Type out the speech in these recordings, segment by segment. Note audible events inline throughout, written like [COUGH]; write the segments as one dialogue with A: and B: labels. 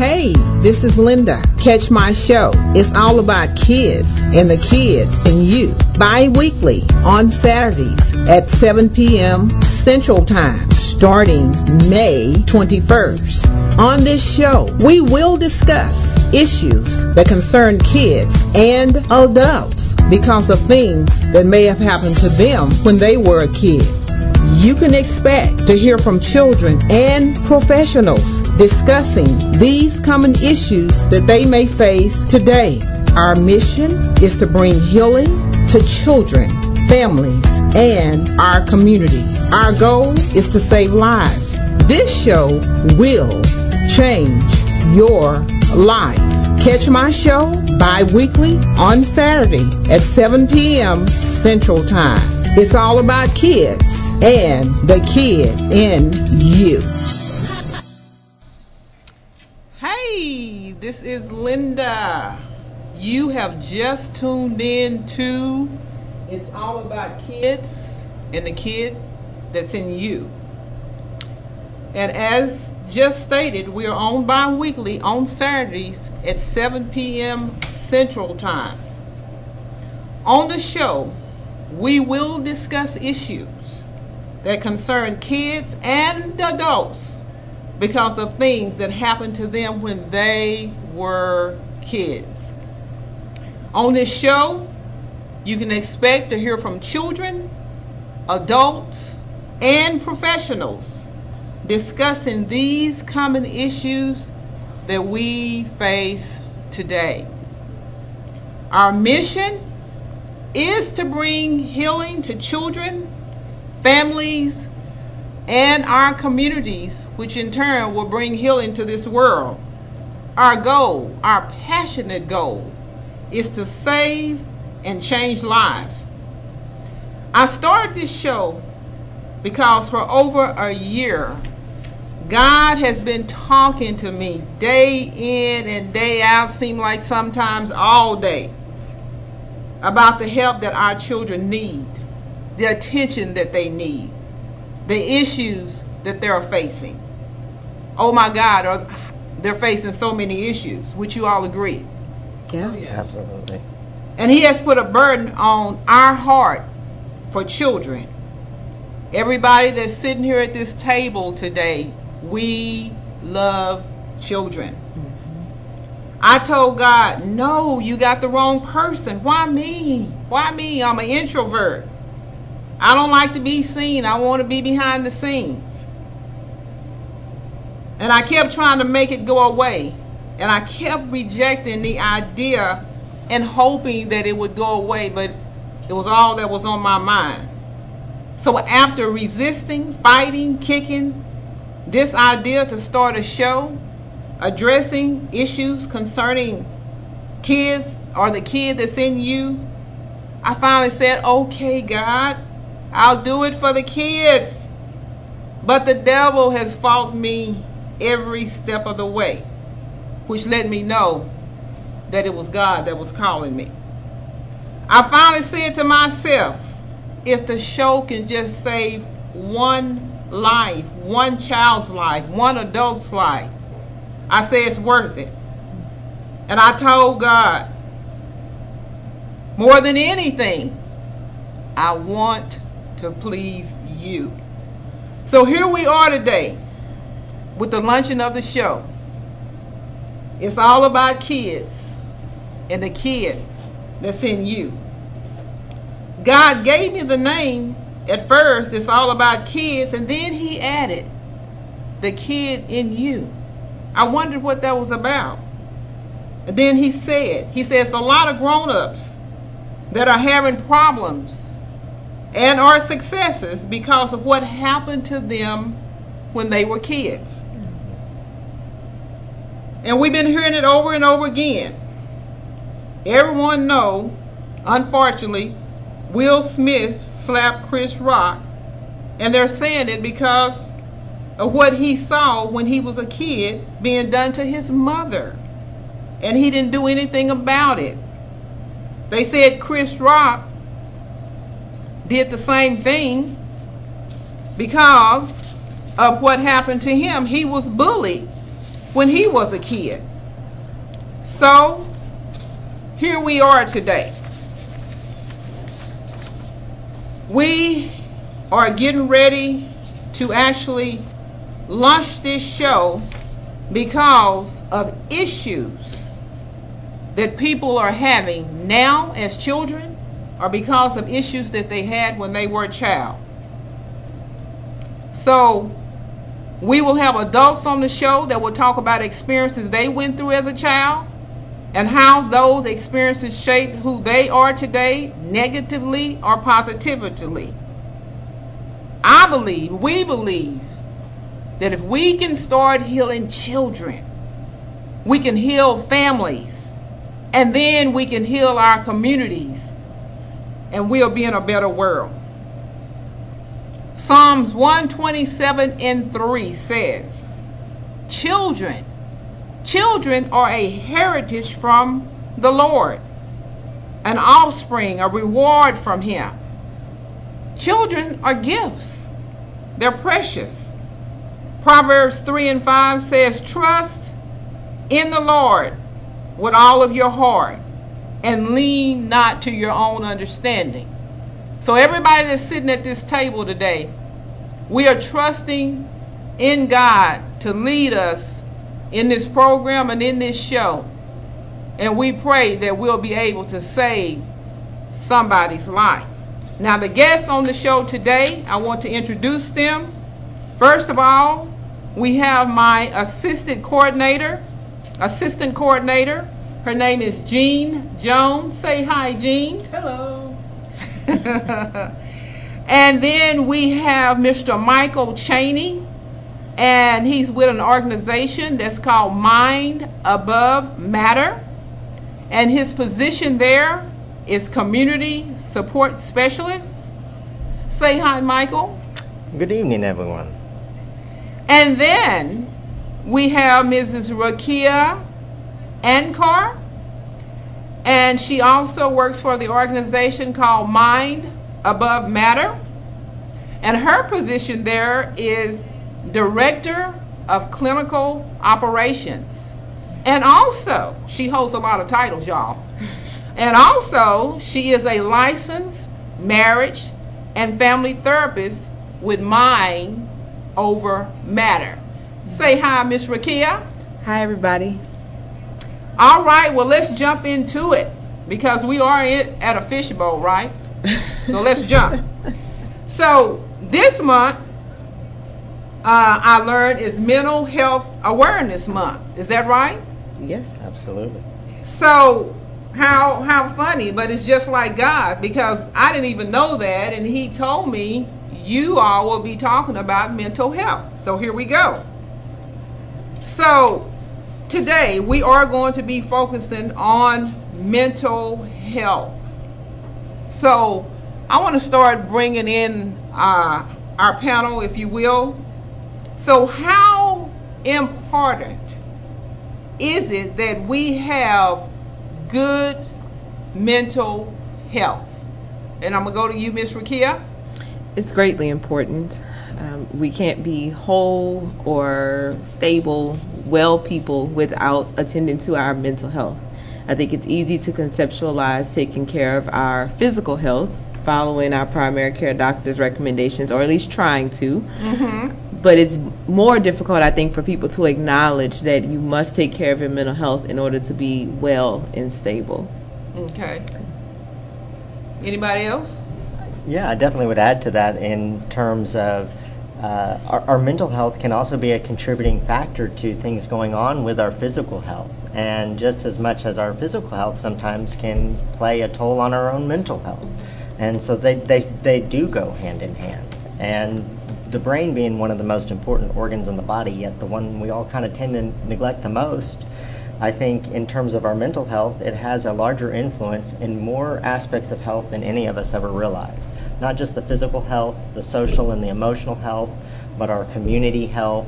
A: Hey, this is Linda. Catch my show. It's all about kids and the kid and you. Bi-weekly on Saturdays at 7 p.m. Central Time starting May 21st. On this show, we will discuss issues that concern kids and adults because of things that may have happened to them when they were a kid. You can expect to hear from children and professionals discussing these common issues that they may face today. Our mission is to bring healing to children, families, and our community. Our goal is to save lives. This show will change your life. Catch my show bi-weekly on Saturday at 7 p.m. Central Time. It's all about kids and the kid in you. Hey, this is Linda. You have just tuned in to It's All About Kids and the Kid That's in You. And as just stated, we are on bi weekly on Saturdays at 7 p.m. Central Time. On the show, we will discuss issues that concern kids and adults because of things that happened to them when they were kids. On this show, you can expect to hear from children, adults, and professionals discussing these common issues that we face today. Our mission is to bring healing to children families, and our communities, which in turn will bring healing to this world. Our goal, our passionate goal, is to save and change lives. I started this show because for over a year, God has been talking to me day in and day out, seem like sometimes all day, about the help that our children need the attention that they need, the issues that they're facing. Oh my God, they're facing so many issues. Would you all agree?
B: Yeah, yes. absolutely.
A: And He has put a burden on our heart for children. Everybody that's sitting here at this table today, we love children. I told God, no, you got the wrong person. Why me? Why me? I'm an introvert. I don't like to be seen. I want to be behind the scenes. And I kept trying to make it go away. And I kept rejecting the idea and hoping that it would go away, but it was all that was on my mind. So after resisting, fighting, kicking this idea to start a show addressing issues concerning kids or the kid that's in you, I finally said, okay, God, I'll do it for the kids. But the devil has fought me every step of the way, which let me know that it was God that was calling me. I finally said to myself, if the show can just save one life, one child's life, one adult's life, I say it's worth it. And I told God, more than anything, I want to please you. So here we are today with the luncheon of the show. It's all about kids and the kid that's in you. God gave me the name at first, it's all about kids, and then He added the kid in you. I wondered what that was about. And then He said, He says, a lot of grown ups that are having problems and are successes because of what happened to them when they were kids. And we've been hearing it over and over again. Everyone know, unfortunately, Will Smith slapped Chris Rock, and they're saying it because what he saw when he was a kid being done to his mother. And he didn't do anything about it. They said Chris Rock did the same thing because of what happened to him. He was bullied when he was a kid. So, here we are today. We are getting ready to actually launch this show because of issues that people are having now as children or because of issues that they had when they were a child. So, we will have adults on the show that will talk about experiences they went through as a child and how those experiences shaped who they are today, negatively or positively. I believe, we believe, that if we can start healing children, we can heal families, and then we can heal our communities, and we'll be in a better world. Psalms 127 and 3 says, Children, children are a heritage from the Lord, an offspring, a reward from Him. Children are gifts, they're precious. Proverbs 3 and 5 says, Trust in the Lord with all of your heart and lean not to your own understanding. So, everybody that's sitting at this table today, we are trusting in God to lead us in this program and in this show. And we pray that we'll be able to save somebody's life. Now, the guests on the show today, I want to introduce them. First of all, we have my assistant coordinator, assistant coordinator. Her name is Jean Jones. Say hi, Jean.
C: Hello. [LAUGHS]
A: and then we have Mr. Michael Cheney, and he's with an organization that's called Mind Above Matter. And his position there is Community Support Specialist. Say hi, Michael.
B: Good evening, everyone.
A: And then we have Mrs. Rakia Ankar, and she also works for the organization called Mind Above Matter. And her position there is Director of Clinical Operations. And also, she holds a lot of titles, y'all. [LAUGHS] And also, she is a licensed marriage and family therapist with Mind Over Matter. Say hi, Miss Rakia.
C: Hi, everybody.
A: All right, well, let's jump into it because we are in, at a fishbowl, right? so [LAUGHS] let's jump. So this month, uh, I learned is Mental Health Awareness Month. Is that right?
C: Yes.
B: Absolutely.
A: So how how funny, but it's just like God because I didn't even know that, and He told me you all will be talking about mental health. So here we go. So today we are going to be focusing on mental health. So I want to start bringing in uh, our panel, if you will. So, how important is it that we have good mental health? And I'm going to go to you, Miss Rakia.
C: It's greatly important. Um, we can't be whole or stable, well people without attending to our mental health. I think it's easy to conceptualize taking care of our physical health, following our primary care doctor's recommendations, or at least trying to.
A: Mm-hmm.
C: But it's more difficult, I think, for people to acknowledge that you must take care of your mental health in order to be well and stable.
A: Okay. Anybody else?
B: Yeah, I definitely would add to that in terms of uh, our, our mental health can also be a contributing factor to things going on with our physical health. And just as much as our physical health sometimes can play a toll on our own mental health. And so they, they, they do go hand in hand. And the brain being one of the most important organs in the body, yet the one we all kind of tend to neglect the most, I think in terms of our mental health, it has a larger influence in more aspects of health than any of us ever realize. Not just the physical health, the social and the emotional health, but our community health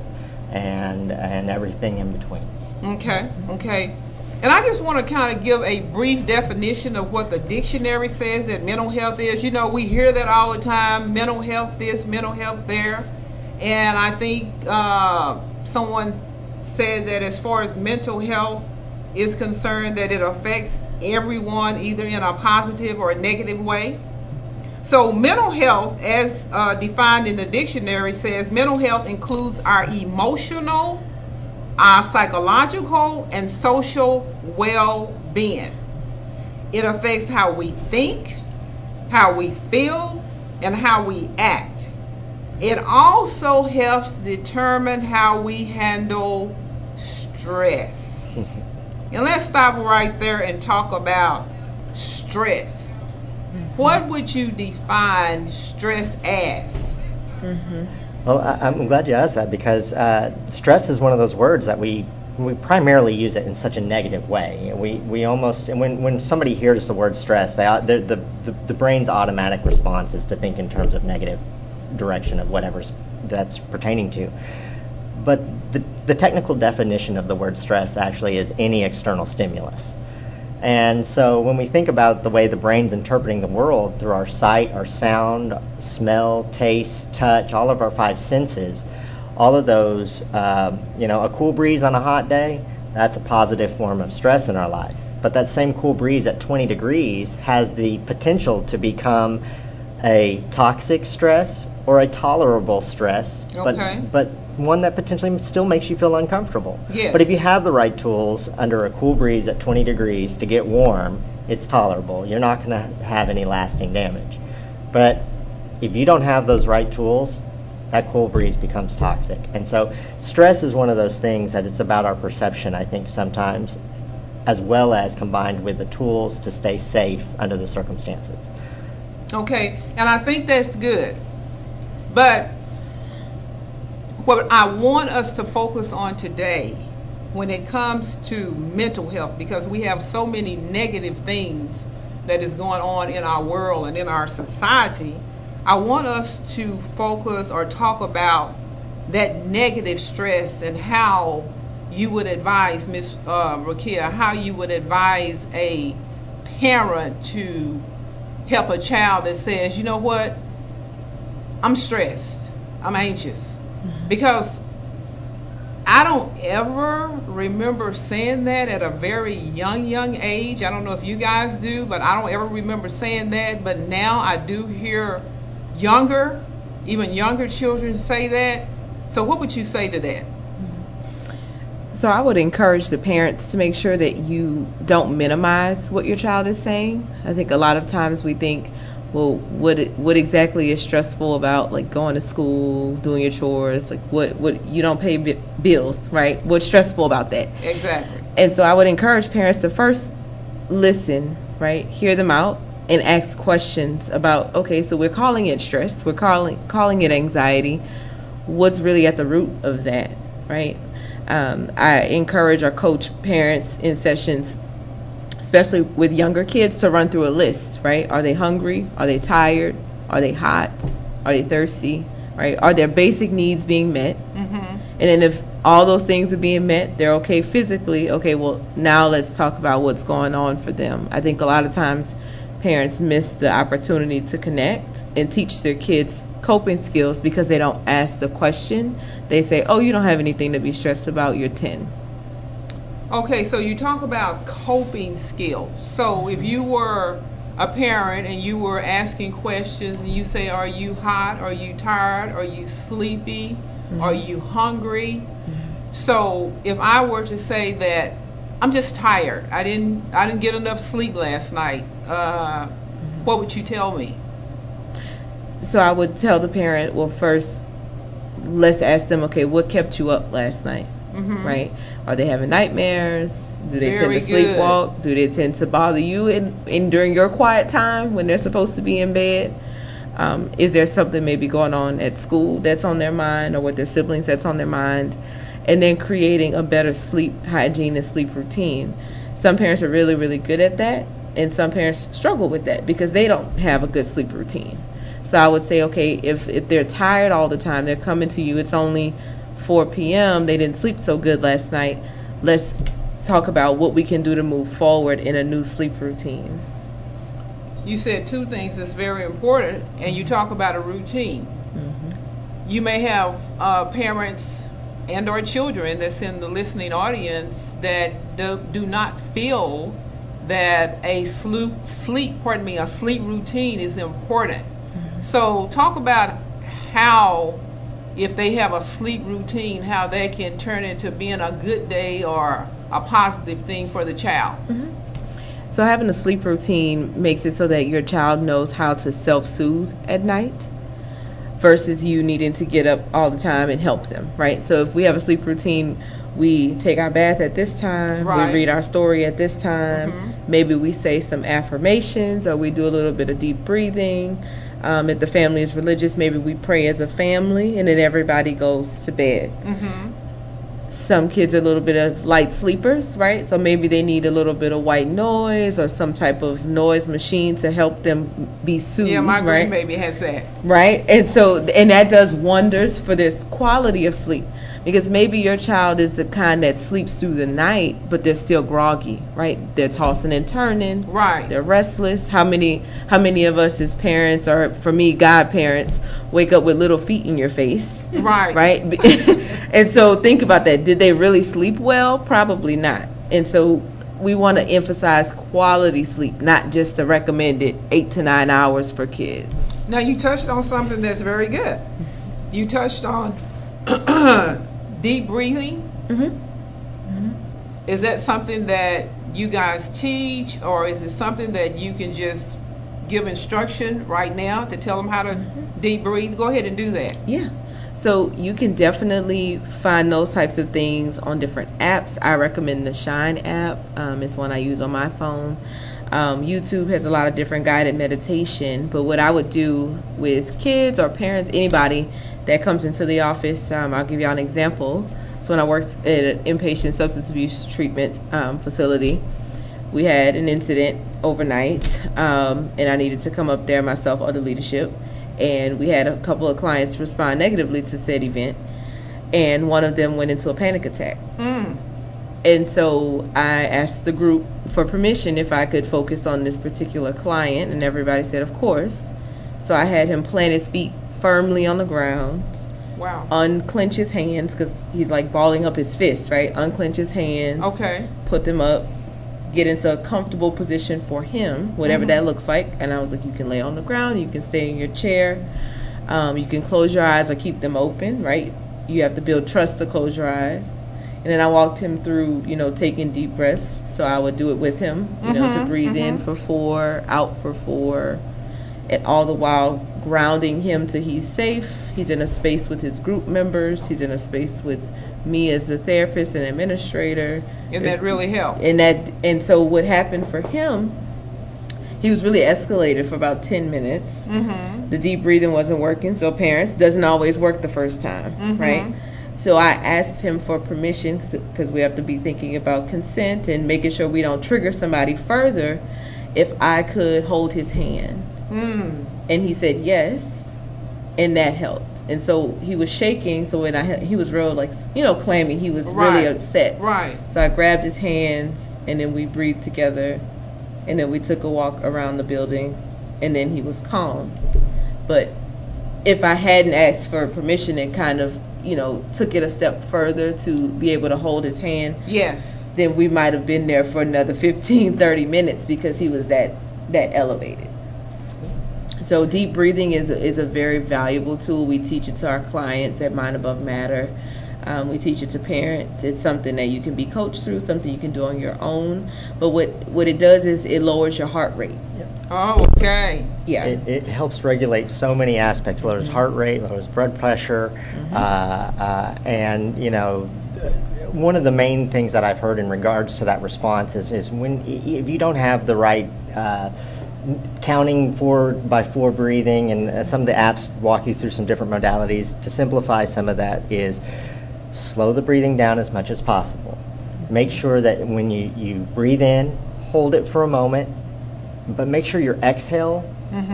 B: and and everything in between.
A: Okay, okay. And I just want to kind of give a brief definition of what the dictionary says that mental health is. You know, we hear that all the time mental health this, mental health there. And I think uh, someone said that as far as mental health is concerned, that it affects everyone either in a positive or a negative way. So, mental health, as uh, defined in the dictionary, says mental health includes our emotional, our psychological, and social well being. It affects how we think, how we feel, and how we act. It also helps determine how we handle stress. [LAUGHS] and let's stop right there and talk about stress. What would you define stress as?
B: Mm-hmm. Well, I, am glad you asked that because uh, stress is one of those words that we we primarily use it in such a negative way. We, we almost and when, when somebody hears the word stress, they, the, the, the brain's automatic response is to think in terms of negative direction of whatever that's pertaining to. But the, the technical definition of the word stress actually is any external stimulus. And so when we think about the way the brain's interpreting the world through our sight, our sound, smell, taste, touch, all of our five senses, all of those, uh, you know, a cool breeze on a hot day, that's a positive form of stress in our life. But that same cool breeze at 20 degrees has the potential to become a toxic stress or a tolerable stress,
A: okay.
B: but, but one that potentially still makes you feel uncomfortable.
A: Yes.
B: But if you have the right tools under a cool breeze at 20 degrees to get warm, it's tolerable. You're not going to have any lasting damage. But if you don't have those right tools, that cool breeze becomes toxic. And so stress is one of those things that it's about our perception, I think, sometimes, as well as combined with the tools to stay safe under the circumstances.
A: Okay, and I think that's good. But what I want us to focus on today when it comes to mental health, because we have so many negative things that is going on in our world and in our society I want us to focus or talk about that negative stress and how you would advise Miss uh, Rakia, how you would advise a parent to help a child that says, you know what, I'm stressed, I'm anxious, mm-hmm. because I don't ever remember saying that at a very young, young age. I don't know if you guys do, but I don't ever remember saying that. But now I do hear younger, even younger children say that. So, what would you say to that?
C: So, I would encourage the parents to make sure that you don't minimize what your child is saying. I think a lot of times we think, well, what what exactly is stressful about like going to school, doing your chores, like what what you don't pay b- bills, right? What's stressful about that?
A: Exactly.
C: And so I would encourage parents to first listen, right? Hear them out and ask questions about okay so we're calling it stress we're calling calling it anxiety what's really at the root of that right um, i encourage or coach parents in sessions especially with younger kids to run through a list right are they hungry are they tired are they hot are they thirsty right are their basic needs being met mm-hmm. and then if all those things are being met they're okay physically okay well now let's talk about what's going on for them i think a lot of times parents miss the opportunity to connect and teach their kids coping skills because they don't ask the question. They say, "Oh, you don't have anything to be stressed about. You're 10."
A: Okay, so you talk about coping skills. So if you were a parent and you were asking questions and you say, "Are you hot? Are you tired? Are you sleepy? Mm-hmm. Are you hungry?" Mm-hmm. So if I were to say that I'm just tired. I didn't I didn't get enough sleep last night. Uh, mm-hmm. What would you tell me?
C: So I would tell the parent, well, first, let's ask them, okay, what kept you up last night? Mm-hmm. Right? Are they having nightmares? Do they Very tend to sleepwalk? Do they tend to bother you in, in during your quiet time when they're supposed to be in bed? Um, is there something maybe going on at school that's on their mind or with their siblings that's on their mind? and then creating a better sleep hygiene and sleep routine. Some parents are really, really good at that, and some parents struggle with that because they don't have a good sleep routine. So I would say, okay, if, if they're tired all the time, they're coming to you, it's only 4 p.m., they didn't sleep so good last night, let's talk about what we can do to move forward in a new sleep routine.
A: You said two things that's very important, and you talk about a routine. Mm-hmm. You may have uh, parents and or children that's in the listening audience that do, do not feel that a sleep, sleep, pardon me, a sleep routine is important. So talk about how, if they have a sleep routine, how they can turn into being a good day or a positive thing for the child. Mm-hmm.
C: So having a sleep routine makes it so that your child knows how to self-soothe at night versus you needing to get up all the time and help them, right? So if we have a sleep routine, we take our bath at this time,
A: Right.
C: we read our story at this time, mm-hmm. maybe we say some affirmations or we do a little bit of deep breathing. Um, if the family is religious, maybe we pray as a family and then everybody goes to bed some kids are a little bit of light sleepers, right? So maybe they need a little bit of white noise or some type of noise machine to help them be soothed,
A: Yeah, my
C: right?
A: grandbaby has that.
C: right? And so, and that does wonders for this quality of sleep because maybe your child is the kind that sleeps through the night, but they're still groggy, right? They're tossing and turning,
A: Right.
C: They're restless. How many, how many of us as parents, or for me, godparents, wake up with little feet in your face,
A: Right.
C: right? [LAUGHS] and so, think about that. Did they really sleep well? Probably not. And so. We want to emphasize quality sleep, not just the recommended eight to nine hours for kids.
A: Now you touched on something that's very good. You touched on [CLEARS THROAT] deep breathing.
C: Mm-hmm.
A: Is that something that you guys teach, or is it something that you can just give instruction right now to tell them how to
C: Mm-hmm.
A: deep breathe? Go ahead and do that.
C: Yeah. So you can definitely find those types of things on different apps. I recommend the Shine app. Um, it's one I use on my phone. Um, YouTube has a lot of different guided meditation. But what I would do with kids or parents, anybody that comes into the office, um, I'll give you an example. So when I worked at an inpatient substance abuse treatment um, facility, we had an incident overnight, um, and I needed to come up there myself or the leadership. And we had a couple of clients respond negatively to said event, and one of them went into a panic attack.
A: Mm.
C: And so I asked the group for permission if I could focus on this particular client, and everybody said, of course. So I had him plant his feet firmly on the ground,
A: Wow.
C: unclench his hands because he's like balling up his fists, right? Unclench his hands
A: Okay.
C: put them up, get into a comfortable position for him, whatever that looks like. And I was like, you can lay on the ground, you can stay in your chair, um, you can close your eyes or keep them open, right? You have to build trust to close your eyes. And then I walked him through, you know, taking deep breaths. So I would do it with him, you know, to
A: Mhm,
C: breathe in for four, out for four, and all the while grounding him to he's safe. He's in a space with his group members. He's in a space with me as the therapist and administrator.
A: And that really helped.
C: and that and so what happened for him he was really escalated for about 10 minutes
A: Mm-hmm.
C: the deep breathing wasn't working so parents doesn't always work the first time
A: Mhm.
C: right so i asked him for permission because we have to be thinking about consent and making sure we don't trigger somebody further if i could hold his hand
A: Mm.
C: And he said yes and that helped and so he was shaking so when i he was real like you know clammy he was really upset
A: Right.
C: so I grabbed his hands and then we breathed together and then we took a walk around the building and then he was calm. But if I hadn't asked for permission and kind of, you know, took it a step further to be able to hold his hand,
A: Yes.
C: then we might have been there for another 15, 30 minutes because he was that that elevated. So deep breathing is a, is a very valuable tool. We teach it to our clients at Mind Above Matter. Um, we teach it to parents. It's something that you can be coached through, something you can do on your own. But what what it does is it lowers your heart rate.
A: Oh, okay.
C: Yeah.
B: It, it helps regulate so many aspects. Lowers heart rate, lowers blood pressure, uh, uh, and you know, uh, one of the main things that I've heard in regards to that response is is when if you don't have the right. Uh, counting four by four breathing and uh, some of the apps walk you through some different modalities to simplify some of that is slow the breathing down as much as possible make sure that when you, you breathe in hold it for a moment but make sure your exhale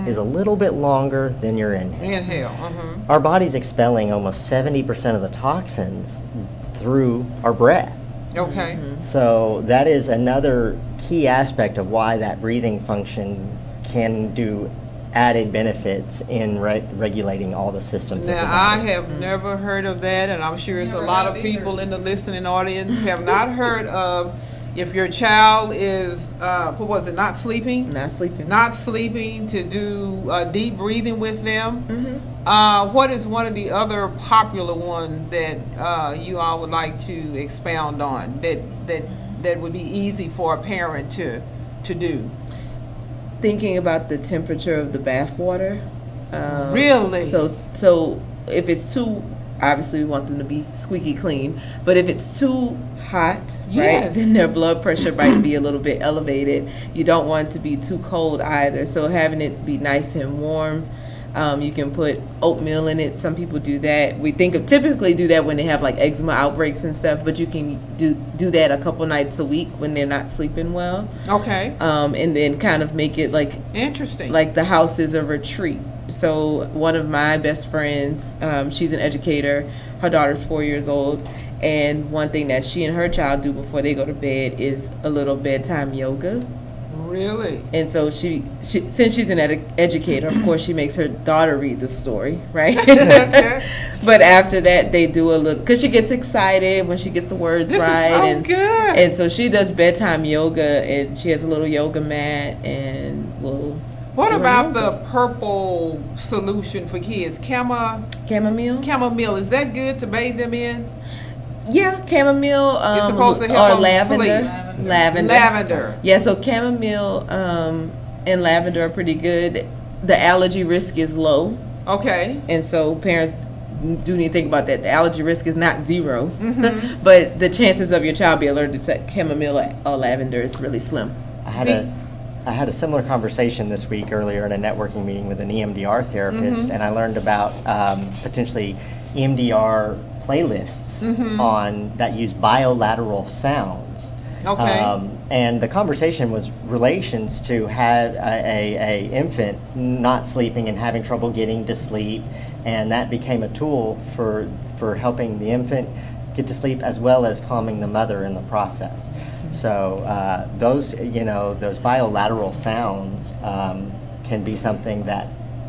B: is a little bit longer than your inhale
A: Inhale. Mm-hmm.
B: our body's expelling almost 70% of the toxins through our breath
A: Okay.
B: so that is another key aspect of why that breathing function can do added benefits in re- regulating all the systems.
A: Now,
B: the
A: I
B: body.
A: have never heard of that, and I'm sure it's a lot of people
D: either.
A: in the listening audience have not heard of if your child is, uh, what was it, not sleeping?
C: Not sleeping.
A: Not sleeping, to do uh, deep breathing with them.
C: hmm
A: Uh, what is one of the other popular one that uh, you all would like to expound on that that that would be easy for a parent to to do?
C: Thinking about the temperature of the bath water. Um,
A: Really?
C: So so if it's too obviously we want them to be squeaky clean, but if it's too hot,
A: Yes.
C: right, then their blood pressure might be a little bit elevated. You don't want it to be too cold either. So having it be nice and warm. Um, you can put oatmeal in it. Some people do that. We think of typically do that when they have like eczema outbreaks and stuff, but you can do do that a couple nights a week when they're not sleeping well,
A: Okay,
C: um, and then kind of make it like
A: interesting.
C: like the house is a retreat. So one of my best friends, um, she's an educator. Her daughter's four years old, and one thing that she and her child do before they go to bed is a little bedtime yoga.
A: Really?
C: And so she, she since she's an edu- educator, of [CLEARS THROAT] course, she makes her daughter read the story, right? [LAUGHS] [LAUGHS] But after that, they do a little because she gets excited when she gets the words
A: This
C: right,
A: so
C: and
A: good.
C: and so she does bedtime yoga, and she has a little yoga mat, and will
A: What about the purple solution for kids? Chamo,
C: chamomile?
A: chamomile, is that good to bathe them in?
C: Yeah, chamomile. Um,
A: supposed to help
C: or
A: 'em
C: lavender.
D: sleep.
C: Lavender.
A: Lavender.
C: Yeah, so chamomile um, and lavender are pretty good. The allergy risk is low,
A: Okay.
C: and so parents do need to think about that. The allergy risk is not 0
A: Mhm. [LAUGHS]
C: but the chances of your child being allergic to chamomile or lavender is really slim.
B: I had a I had a similar conversation this week earlier in a networking meeting with an EMDR therapist,
A: Mhm.
B: and I learned about um, potentially EMDR playlists
A: Mhm.
B: on that use bilateral sounds.
A: Okay.
B: Um, and the conversation was relations to have a, a, a infant not sleeping and having trouble getting to sleep, and that became a tool for for helping the infant get to sleep as well as calming the mother in the process. So uh, those you know those bilateral sounds um, can be something that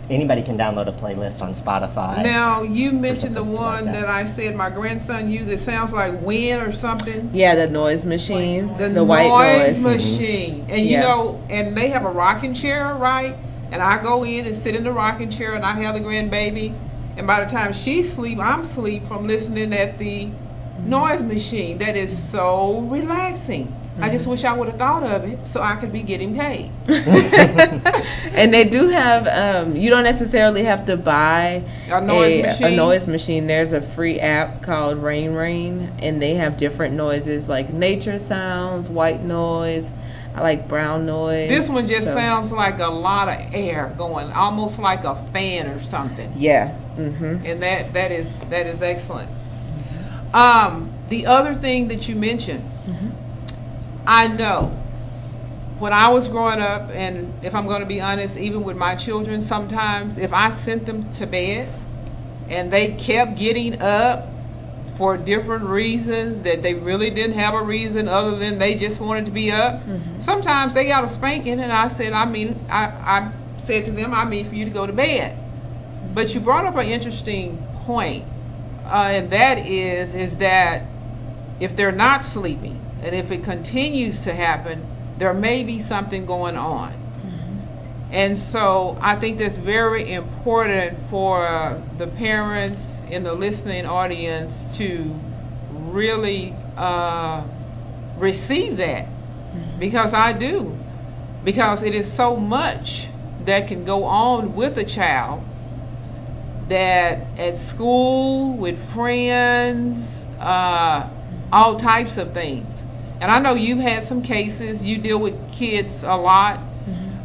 B: anybody can download a playlist on Spotify.
A: Now you mentioned the
B: something like
A: one
B: that.
A: that I said my grandson used. It sounds like wind or something.
C: Yeah, the noise machine,
A: The,
C: the, white
A: noise,
C: noise. Mm-hmm.
A: machine, and you
C: Yeah.
A: know, and they have a rocking chair, right? And I go in and sit in the rocking chair, and I have the grandbaby, and by the time she sleep, I'm sleep from listening at the mm-hmm. noise machine. That is so relaxing. I just wish I would have thought of it so I could be getting paid. [LAUGHS]
C: and they do have um, you don't necessarily have to buy
A: A noise
C: a,
A: machine?
C: a noise machine there's a free app called rain rain and they have different noises like nature sounds white noise i like brown noise
A: This one just
C: So,
A: sounds like a lot of air going, almost like a fan or something.
C: yeah mm-hmm
A: and that that is that is excellent. Um, the other thing that you mentioned, I know when I was growing up, and if I'm going to be honest, even with my children, sometimes if I sent them to bed and they kept getting up for different reasons that they really didn't have a reason other than they just wanted to be up, sometimes they got a spanking, and I said, I mean, I, I said to them, I mean for you to go to bed. But you brought up an interesting point, uh, and that is is that if they're not sleeping, and if it continues to happen, there may be something going on. And so I think that's very important for uh, the parents in the listening audience to really uh, receive that because I do. Because it is so much that can go on with a child that at school, with friends, uh, all types of things. And I know you've had some cases, you deal with kids a lot.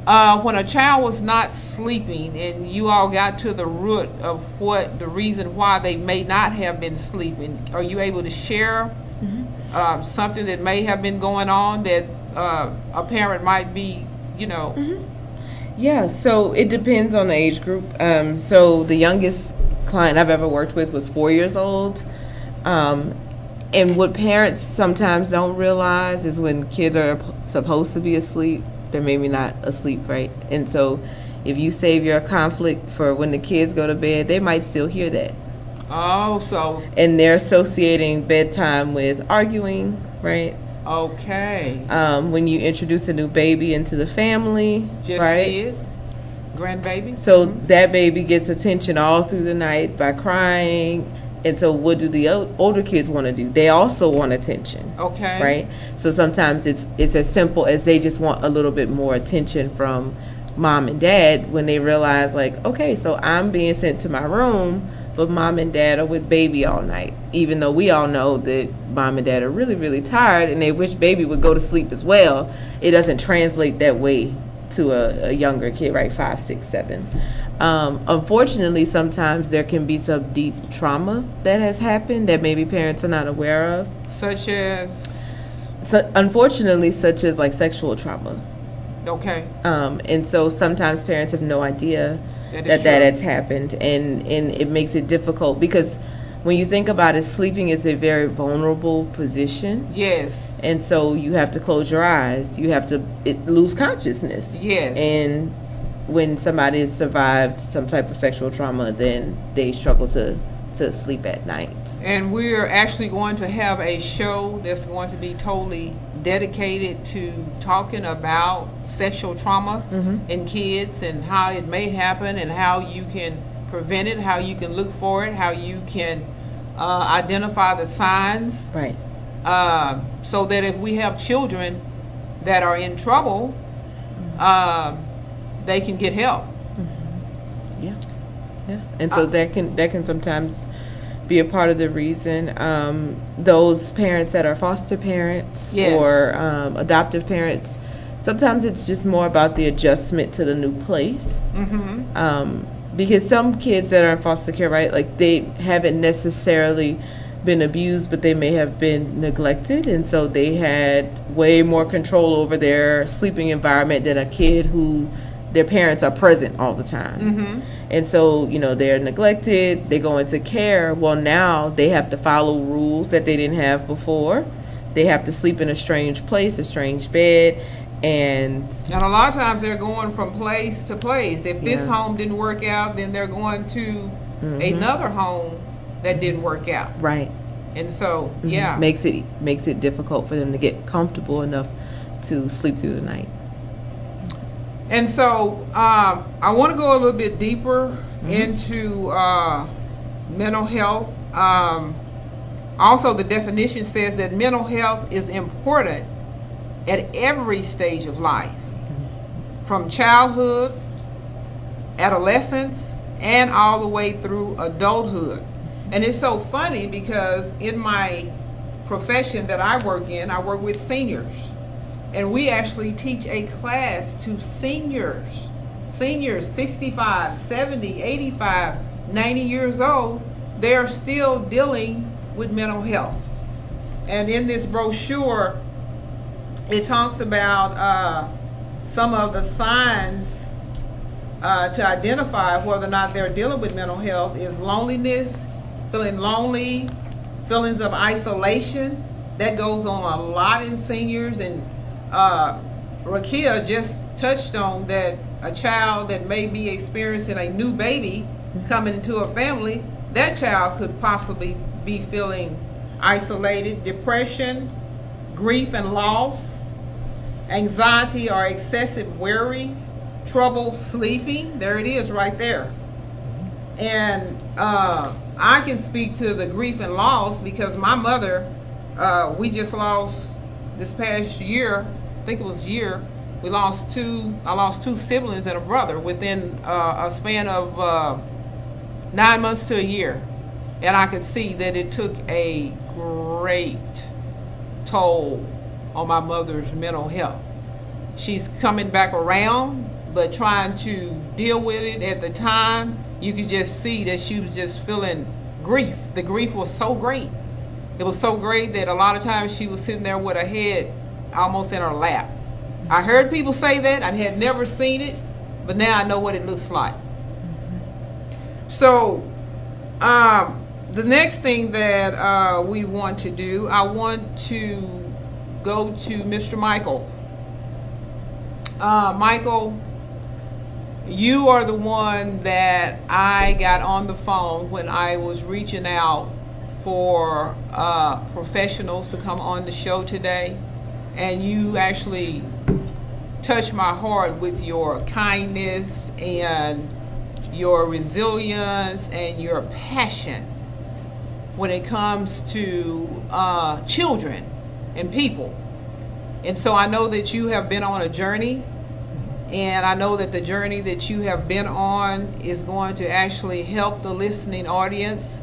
A: Uh, when a child was not sleeping and you all got to the root of what the reason why they may not have been sleeping, are you able to share uh, something that may have been going on that uh, a parent might be, you know,
C: Yeah, so it depends on the age group. Um, so the youngest client I've ever worked with was four years old. Um, and what parents sometimes don't realize is when kids are supposed to be asleep, they're maybe not asleep, right? And so if you save your conflict for when the kids go to bed, they might still hear that.
A: Oh, so
C: And they're associating bedtime with arguing, right?
A: okay,
C: Um, when you introduce a new baby into the family,
A: just
C: right?
A: did grandbaby.
C: So that baby gets attention all through the night by crying. And so, what do the o- older kids want to do? They also want attention,
A: Okay,
C: right? So sometimes it's it's as simple as they just want a little bit more attention from mom and dad when they realize, like, okay, so I'm being sent to my room, but mom and dad are with baby all night. Even though we all know that mom and dad are really really tired and they wish baby would go to sleep as well, it doesn't translate that way to a, a younger kid, right? Five, six, seven. Um, unfortunately, sometimes there can be some deep trauma that has happened that maybe parents are not aware of.
A: Such as
C: So, unfortunately, such as like sexual trauma.
A: okay,
C: Um, and so sometimes parents have no idea
A: That
C: that that has happened, and and it makes it difficult because when you think about it, sleeping is a very vulnerable position.
A: yes,
C: And so you have to close your eyes. You have to it, lose consciousness.
A: Yes.
C: And when somebody has survived some type of sexual trauma, then they struggle to to sleep at night.
A: and we're actually going to have a show that's going to be totally dedicated to talking about sexual trauma
C: Mhm.
A: in kids and how it may happen and how you can prevent it, how you can look for it, how you can uh, identify the signs.
C: Right.
A: uh, so that if we have children that are in trouble, uh, they can get help.
C: Yeah, yeah, and so
A: Uh,
C: that can that can sometimes be a part of the reason um, those parents that are foster parents
A: Yes.
C: or um, adoptive parents. Sometimes it's just more about the adjustment to the new place.
A: Mm-hmm.
C: Um, because some kids that are in foster care, right, like they haven't necessarily been abused, but they may have been neglected, and so they had way more control over their sleeping environment than a kid who their parents are present all the time.
A: Mm-hmm.
C: And so, you know, they're neglected, they go into care. Well, now they have to follow rules that they didn't have before. They have to sleep in a strange place, a strange bed, and
A: And a lot of times they're going from place to place. If this
C: Yeah.
A: home didn't work out, then they're going to
C: Mhm.
A: another home that didn't work out.
C: right.
A: And so,
C: Mhm.
A: yeah.
C: makes it makes it difficult for them to get comfortable enough to sleep through the night.
A: And so um, I want to go a little bit deeper
C: Mm-hmm.
A: into uh, mental health. Um, also, the definition says that mental health is important at every stage of life, from childhood, adolescence, and all the way through adulthood. And it's so funny because in my profession that I work in, I work with seniors. And we actually teach a class to seniors. Seniors 65, 70, 85, 90 years old, they're still dealing with mental health. And in this brochure, it talks about uh, some of the signs uh, to identify whether or not they're dealing with mental health is loneliness, feeling lonely, feelings of isolation. That goes on a lot in seniors. And uh, Rakia just touched on that a child that may be experiencing a new baby coming into a family, that child could possibly be feeling isolated, depression, grief and loss, anxiety or excessive worry, trouble sleeping. There it is right there. And uh, I can speak to the grief and loss because my mother, uh, we just lost this past year, think it was year, we lost two, I lost two siblings and a brother within uh, a span of uh, nine months to a year. And I could see that it took a great toll on my mother's mental health. She's coming back around, but trying to deal with it at the time, you could just see that she was just feeling grief. The grief was so great. It was so great that a lot of times she was sitting there with her head almost in her lap. I heard people say that. I had never seen it, but now I know what it looks like. So, um, the next thing that uh, we want to do, I want to go to Mr. Michael. Uh, Michael, you are the one that I got on the phone when I was reaching out for uh, professionals to come on the show today, and you actually touched my heart with your kindness and your resilience and your passion when it comes to uh, children and people. And so I know that you have been on a journey, and I know that the journey that you have been on is going to actually help the listening audience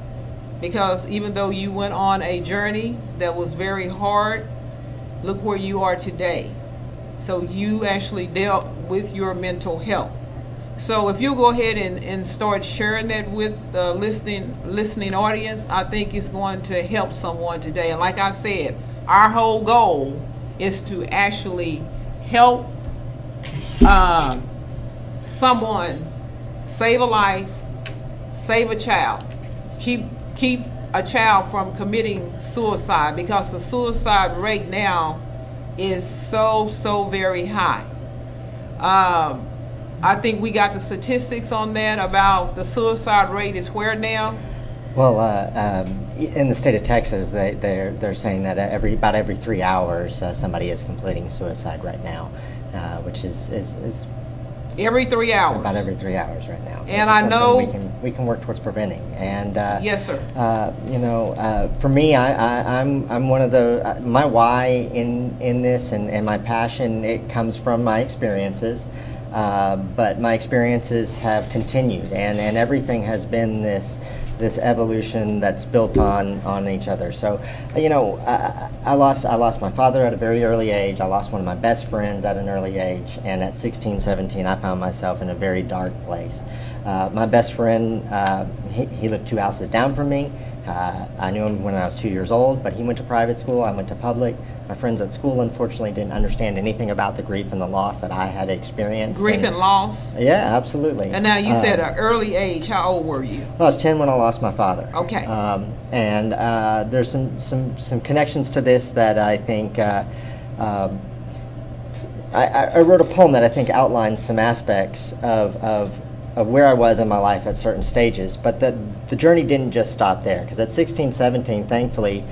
A: because even though you went on a journey that was very hard, look where you are today. So you actually dealt with your mental health. So if you go ahead and, and start sharing that with the listening listening audience, I think it's going to help someone today. And like I said, our whole goal is to actually help um, someone save a life, save a child, keep keep a child from committing suicide because the suicide rate now is so so very high. Um, I think we got the statistics on that about the suicide rate is where now.
B: Well, uh, um, in the state of Texas, they, they're they're saying that every about every three hours uh, somebody is completing suicide right now, uh, which is, is, is
A: every three hours.
B: About every three hours right now.
A: And I know
B: we can we can work towards preventing. And uh,
A: yes, sir.
B: Uh, you know, uh, for me, I, I am I'm, I'm one of the uh, my why in in this and, and my passion it comes from my experiences. Uh, but my experiences have continued, and, and everything has been this this evolution that's built on on each other. So, you know, I, I, lost I lost my father at a very early age. I lost one of my best friends at an early age, and at 16, 17, I found myself in a very dark place. Uh, my best friend, uh, he, he lived two houses down from me. Uh, I knew him when I was two years old, but he went to private school. I went to public. My friends at school, unfortunately, didn't understand anything about the grief and the loss that I had experienced.
A: Grief and, and loss?
B: Yeah, absolutely.
A: And now you uh, said an early age. How old were you?
B: Well, I was 10 when I lost my father.
A: Okay.
B: Um, and uh, there's some, some, some connections to this that I think. Uh, um, I, I, wrote a poem that I think outlines some aspects of, of of where I was in my life at certain stages. But the, the journey didn't just stop there, because at 16, 17, thankfully,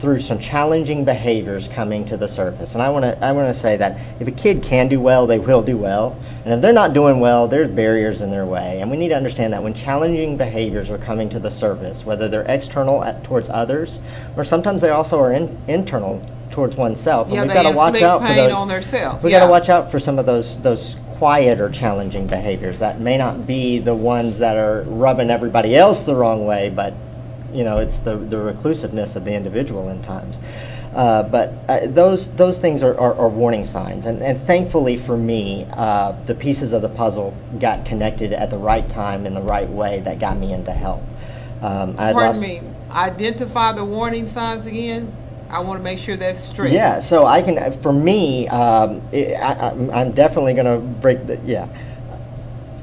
B: through some challenging behaviors coming to the surface. And I want to I want to say that if a kid can do well, they will do well. And if they're not doing well, there's barriers in their way. And we need to understand that when challenging behaviors are coming to the surface, whether they're external at, towards others or sometimes they also are in, internal towards oneself.
A: Yeah,
B: and
A: we've got to
B: watch out
A: for
B: those.
A: On theirself.
B: We've
A: yeah.
B: got to watch out for some of those those quiet or challenging behaviors that may not be the ones that are rubbing everybody else the wrong way, but you know, it's the, the reclusiveness of the individual in times. Uh, but uh, those those things are, are, are, warning signs, and, and thankfully for me, uh, the pieces of the puzzle got connected at the right time in the right way that got me into help.
A: Um, Pardon lost, me. Identify the warning signs again. I want to make sure that's straight.
B: Yeah. So I can. For me, um, it, I, am definitely going to break the. Yeah.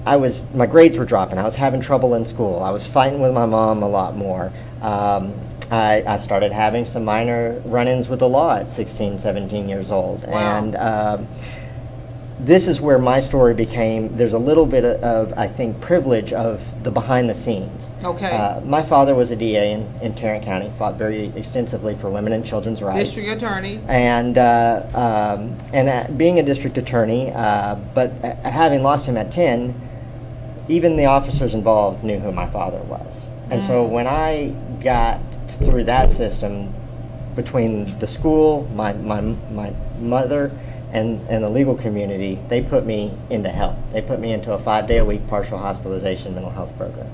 B: I was my grades were dropping. I was having trouble in school. I was fighting with my mom a lot more. Um, I, I, started having some minor run-ins with the law at 16, 17 years old,
A: wow.
B: and um, this is where my story became. There's a little bit of, I think, privilege of the behind the scenes.
A: Okay.
B: Uh, my father was a DA in, in Tarrant County, fought very extensively for women and children's rights.
A: District attorney.
B: And uh, um, and uh, being a district attorney, uh, but having lost him at 10 even the officers involved knew who my father was. And mm. so when I got through that system between the school, my, my, my mother, and, and the legal community, they put me into help. They put me into a five day a week partial hospitalization mental health program.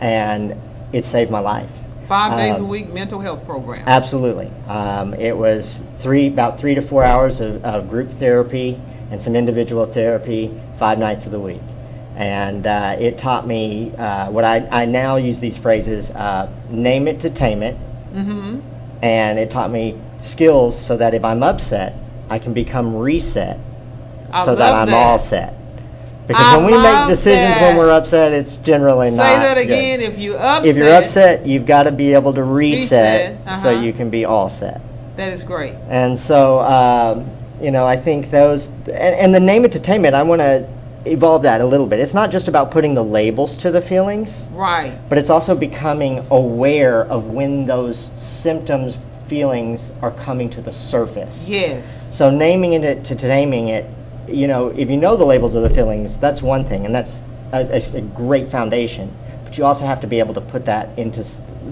B: And it saved my life.
A: Five days um, a week mental health program.
B: Absolutely. Um, it was three about three to four hours of, of group therapy and some individual therapy five nights of the week and uh, it taught me uh, what I, I now use these phrases uh, name it to tame it
A: mm-hmm.
B: and it taught me skills so that if i'm upset i can become reset
A: I
B: so that i'm
A: that.
B: all set because
A: I
B: when we make decisions
A: that.
B: when we're upset it's generally
A: Say
B: not
A: Say that again.
B: good.
A: If you upset,
B: if you're upset, you've got to be able to reset,
A: reset. Uh-huh.
B: so you can be all set.
A: That is great.
B: And so, um, you know, I think those and, and the name it to tame it. I want to evolve that a little bit. It's not just about putting the labels to the feelings,
A: Right.
B: but it's also becoming aware of when those symptoms, feelings are coming to the surface.
A: Yes.
B: So naming it to, to naming it, you know, if you know the labels of the feelings, that's one thing, and that's a, a, a great foundation. But you also have to be able to put that into,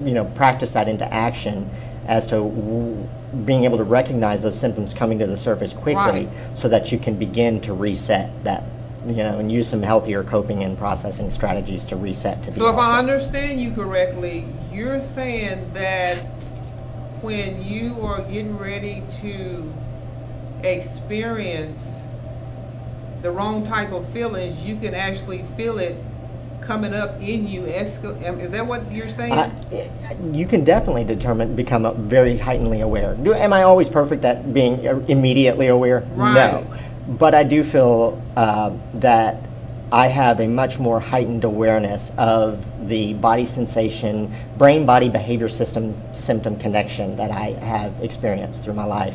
B: you know, practice that into action as to w- being able to recognize those symptoms coming to the surface quickly,
A: Right.
B: so that you can begin to reset that, you know, and use some healthier coping and processing strategies to reset to. be
A: So if I understand you correctly, you're saying that when you are getting ready to experience the wrong type of feelings, you can actually feel it coming up in you. Escal- um, Is that what you're saying?
B: Uh, you can definitely determine, become very heightenedly aware. Do, am I always perfect at being uh, immediately aware?
A: Right.
B: No. But I do feel uh, that I have a much more heightened awareness of the body sensation, brain body behavior system symptom connection that I have experienced through my life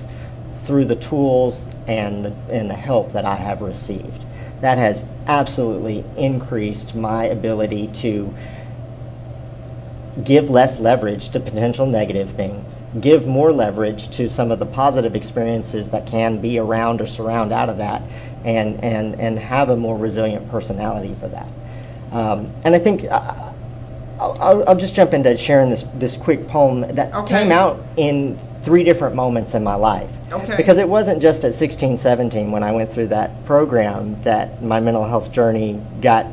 B: through the tools and the, and the help that I have received. That has absolutely increased my ability to give less leverage to potential negative things, give more leverage to some of the positive experiences that can be around or surround out of that, and, and, and have a more resilient personality for that. Um, and I think uh, I'll, I'll, I'll just jump into sharing this, this quick poem that
A: Okay.
B: came out in three different moments in my life.
A: Okay.
B: Because it wasn't just at 16, 17 when I went through that program that my mental health journey got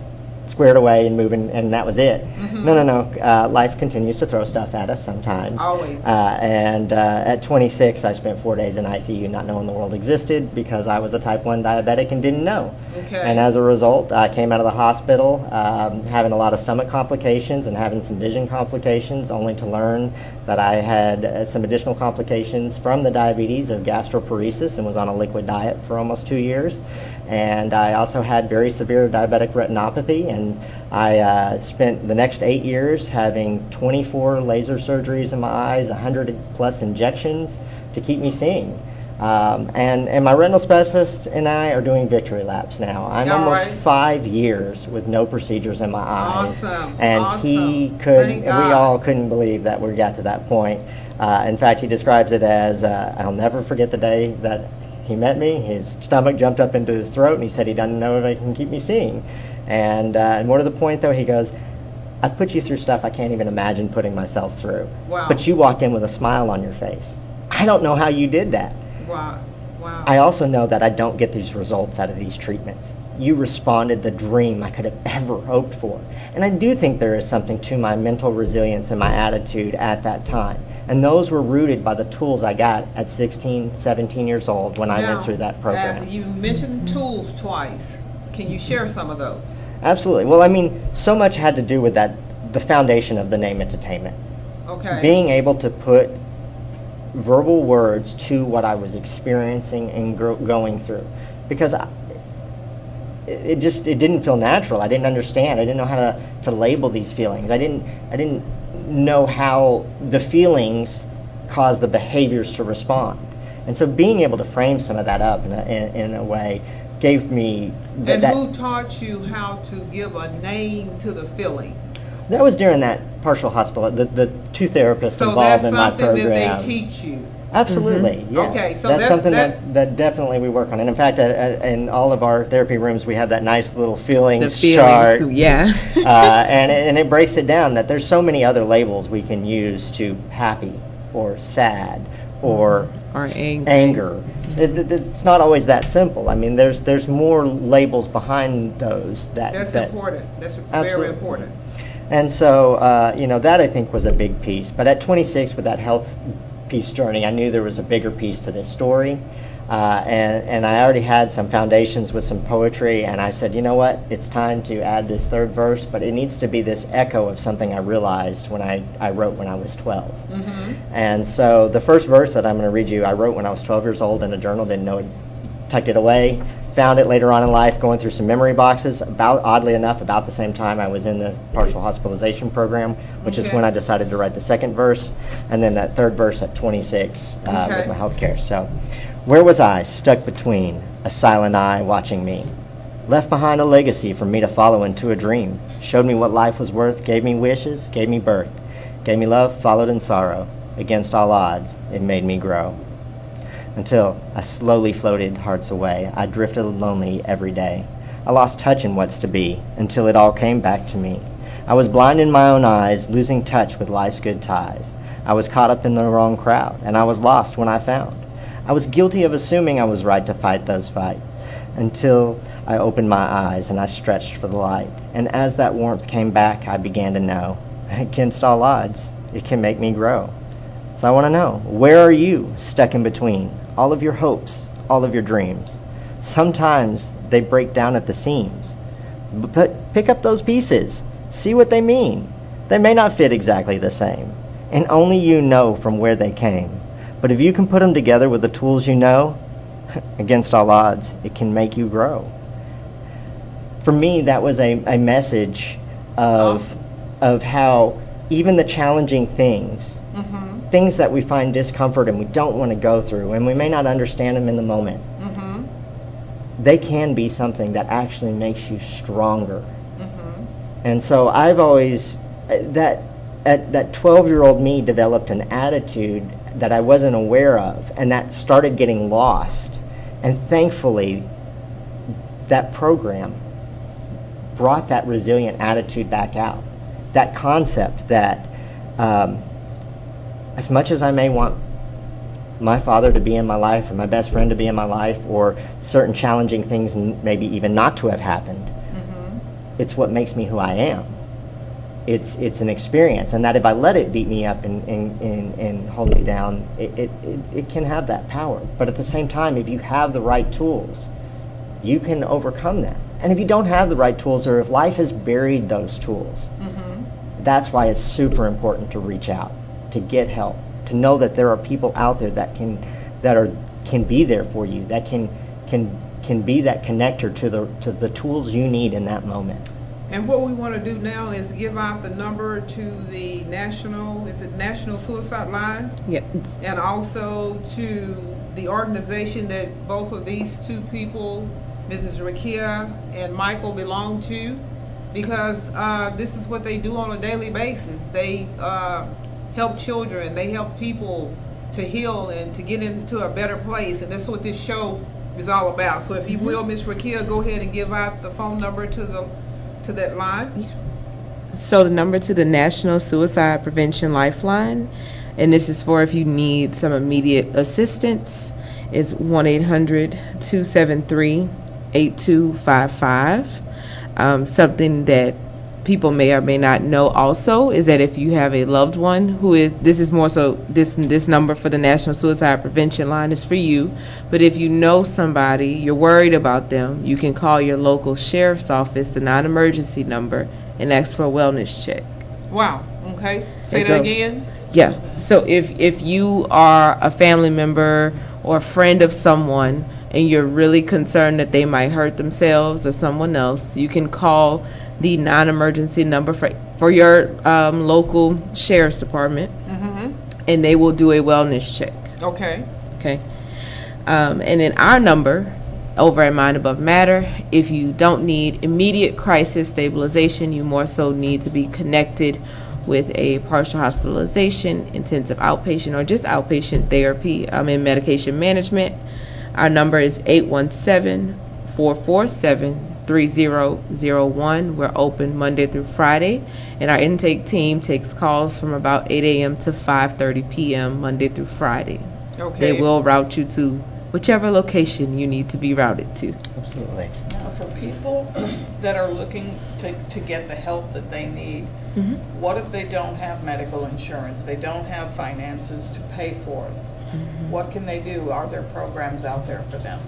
B: squared away and moving, and that was it. No, no, no. Uh, life continues to throw stuff at us sometimes.
A: Always.
B: Uh, and uh, at 26, I spent four days in ICU not knowing the world existed because I was a type 1 diabetic and didn't know.
A: Okay.
B: And as a result, I came out of the hospital um, having a lot of stomach complications and having some vision complications, only to learn that I had uh, some additional complications from the diabetes of gastroparesis and was on a liquid diet for almost two years. And I also had very severe diabetic retinopathy, and I uh, spent the next eight years having 24 laser surgeries in my eyes, 100 plus injections to keep me seeing. Um, and, and my retinal specialist and I are doing victory laps now. I'm
A: All
B: almost
A: right.
B: five years with no procedures in my eyes.
A: Awesome,
B: And he
A: awesome.
B: could,
A: Thank
B: we
A: God.
B: all couldn't believe that we got to that point. Uh, in fact, he describes it as uh, I'll never forget the day that he met me. His stomach jumped up into his throat, and he said he doesn't know if he can keep me seeing. And, uh, and more to the point, though, he goes, I've put you through stuff I can't even imagine putting myself through.
A: Wow.
B: But you walked in with a smile on your face. I don't know how you did that.
A: wow. Wow.
B: I also know that I don't get these results out of these treatments. You responded the dream I could have ever hoped for. And I do think there is something to my mental resilience and my attitude at that time. And those were rooted by the tools I got at 16, 17 years old when I
A: Now,
B: went through that
A: uh,
B: program.
A: you mentioned tools twice. Can you share some of those?
B: Absolutely. Well, I mean, so much had to do with that, the foundation of the name entertainment.
A: Okay.
B: being able to put verbal words to what I was experiencing and gro- going through, because I, it it just it didn't feel natural. I didn't understand. I didn't know how to, to label these feelings. I didn't I didn't know how the feelings cause the behaviors to respond. And so being able to frame some of that up in a, in, in a way gave me th-
A: and
B: that.
A: who taught you how to give a name to the feeling?
B: That was during that partial hospital. The, the two therapists
A: So
B: involved in my program.
A: So that's something that they teach you.
B: Absolutely, yes.
A: Okay, so
B: that's,
A: that's-
B: something
A: that-
B: that, that definitely we work on. And in fact, at, at, in all of our therapy rooms, we have that nice little
C: The
B: feelings,
C: feelings,
B: chart.
C: yeah. [LAUGHS]
B: uh, and, it, and it breaks it down that there's so many other labels we can use to happy or sad or
C: or angry.
B: anger. It, it- it's not always that simple. I mean, there's there's more labels behind those that
A: That's
B: that,
A: important. That's very important.
B: and so, uh, you know, that I think was a big piece. But at 26, with that health piece journey, I knew there was a bigger piece to this story. Uh, and, and I already had some foundations with some poetry, and I said, you know what? It's time to add this third verse, but it needs to be this echo of something I realized when I, I wrote when I was 12. And so the first verse that I'm going to read you, I wrote when I was 12 years old in a journal, didn't know it, tucked it away, found it later on in life going through some memory boxes. About oddly enough, about the same time I was in the partial hospitalization program, which is when I decided to write the second verse, and then that third verse at 26 uh,
A: Okay.
B: with my healthcare. So, where was I stuck between a silent eye watching me, Left behind a legacy for me to follow into a dream. Showed me what life was worth, gave me wishes, gave me birth. Gave me love, followed in sorrow. Against all odds, it made me grow. Until I slowly floated hearts away, I drifted lonely every day. I lost touch in what's to be, until it all came back to me. I was blind in my own eyes, losing touch with life's good ties. I was caught up in the wrong crowd, and I was lost when I found. I was guilty of assuming I was right to fight those fights until I opened my eyes and I stretched for the light. And as that warmth came back, I began to know, against all odds, it can make me grow. So I want to know, where are you stuck in between all of your hopes, all of your dreams? Sometimes they break down at the seams. But pick up those pieces, see what they mean. They may not fit exactly the same, and only you know from where they came. But if you can put them together with the tools you know, [LAUGHS] against all odds, it can make you grow. For me, that was a, a message of,
A: Awesome.
B: of how even the challenging things,
A: Mm-hmm.
B: things that we find discomfort and we don't want to go through, and we may not understand them in the moment,
A: Mm-hmm.
B: they can be something that actually makes you stronger.
A: Mm-hmm.
B: And so I've always uh, that at, that 12 year old me developed an attitude that I wasn't aware of, and that started getting lost. And thankfully, that program brought that resilient attitude back out. That concept that um, as much as I may want my father to be in my life, or my best friend to be in my life, or certain challenging things maybe even not to have happened,
A: Mm-hmm.
B: it's what makes me who I am. It's it's an experience, and that if I let it beat me up and and, and, and hold me down, it, it, it, it can have that power. But at the same time, if you have the right tools, you can overcome that. And if you don't have the right tools, or if life has buried those tools,
A: Mm-hmm.
B: that's why it's super important to reach out, to get help, to know that there are people out there that can that are can be there for you, that can can can be that connector to the to the tools you need in that moment.
A: And what we want to do now is give out the number to the national, is it National Suicide Line?
C: Yeah.
A: And also to the organization that both of these two people, Mrs. Rakia and Michael, belong to. Because uh, this is what they do on a daily basis. They uh, help children, they help people to heal and to get into a better place. And that's what this show is all about. So if you will, Miss Rakia, go ahead and give out the phone number to the to that line.
C: So the number to the National Suicide Prevention Lifeline, and this is for if you need some immediate assistance, is 1-800-273-8255. Um, something that people may or may not know also is that if you have a loved one who is this is more so this this number for the National Suicide Prevention Line is for you, but if you know somebody, you're worried about them, you can call your local sheriff's office, the non-emergency number, and ask for a wellness check.
A: Wow. Okay. Say
C: And
A: that
C: so-
A: again.
C: Yeah. So if if you are a family member or a friend of someone and you're really concerned that they might hurt themselves or someone else, you can call the non-emergency number for for your um, local sheriff's department,
A: Mm-hmm.
C: and they will do a wellness check.
A: Okay.
C: Okay. Um, and then our number over at Mind Above Matter, if you don't need immediate crisis stabilization, you more so need to be connected with a partial hospitalization, intensive outpatient, or just outpatient therapy um, in medication management. Our number is 817 447 3001. We're open Monday through Friday, and our intake team takes calls from about 8 a.m. to 5:30 p.m. Monday through Friday.
A: Okay.
C: They will route you to whichever location you need to be routed to.
B: Absolutely.
D: Now, for people [COUGHS] that are looking to, to get the help that they need,
C: Mm-hmm.
D: what if they don't have medical insurance? They don't have finances to pay for it?
C: Mm-hmm.
D: What can they do? Are there programs out there for them?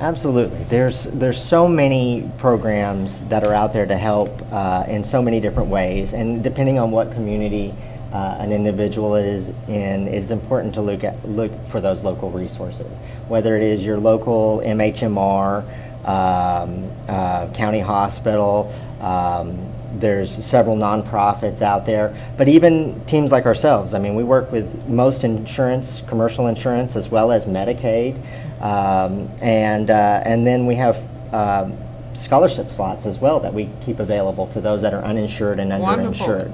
B: Absolutely. There's there's so many programs that are out there to help uh, in so many different ways, and depending on what community uh, an individual is in, it's important to look at look for those local resources. Whether it is your local MHMR, um, uh, county hospital. Um, there's several nonprofits out there, but even teams like ourselves. I mean, we work with most insurance, commercial insurance, as well as Medicaid, um, and uh, and then we have um, scholarship slots as well that we keep available for those that are uninsured and underinsured.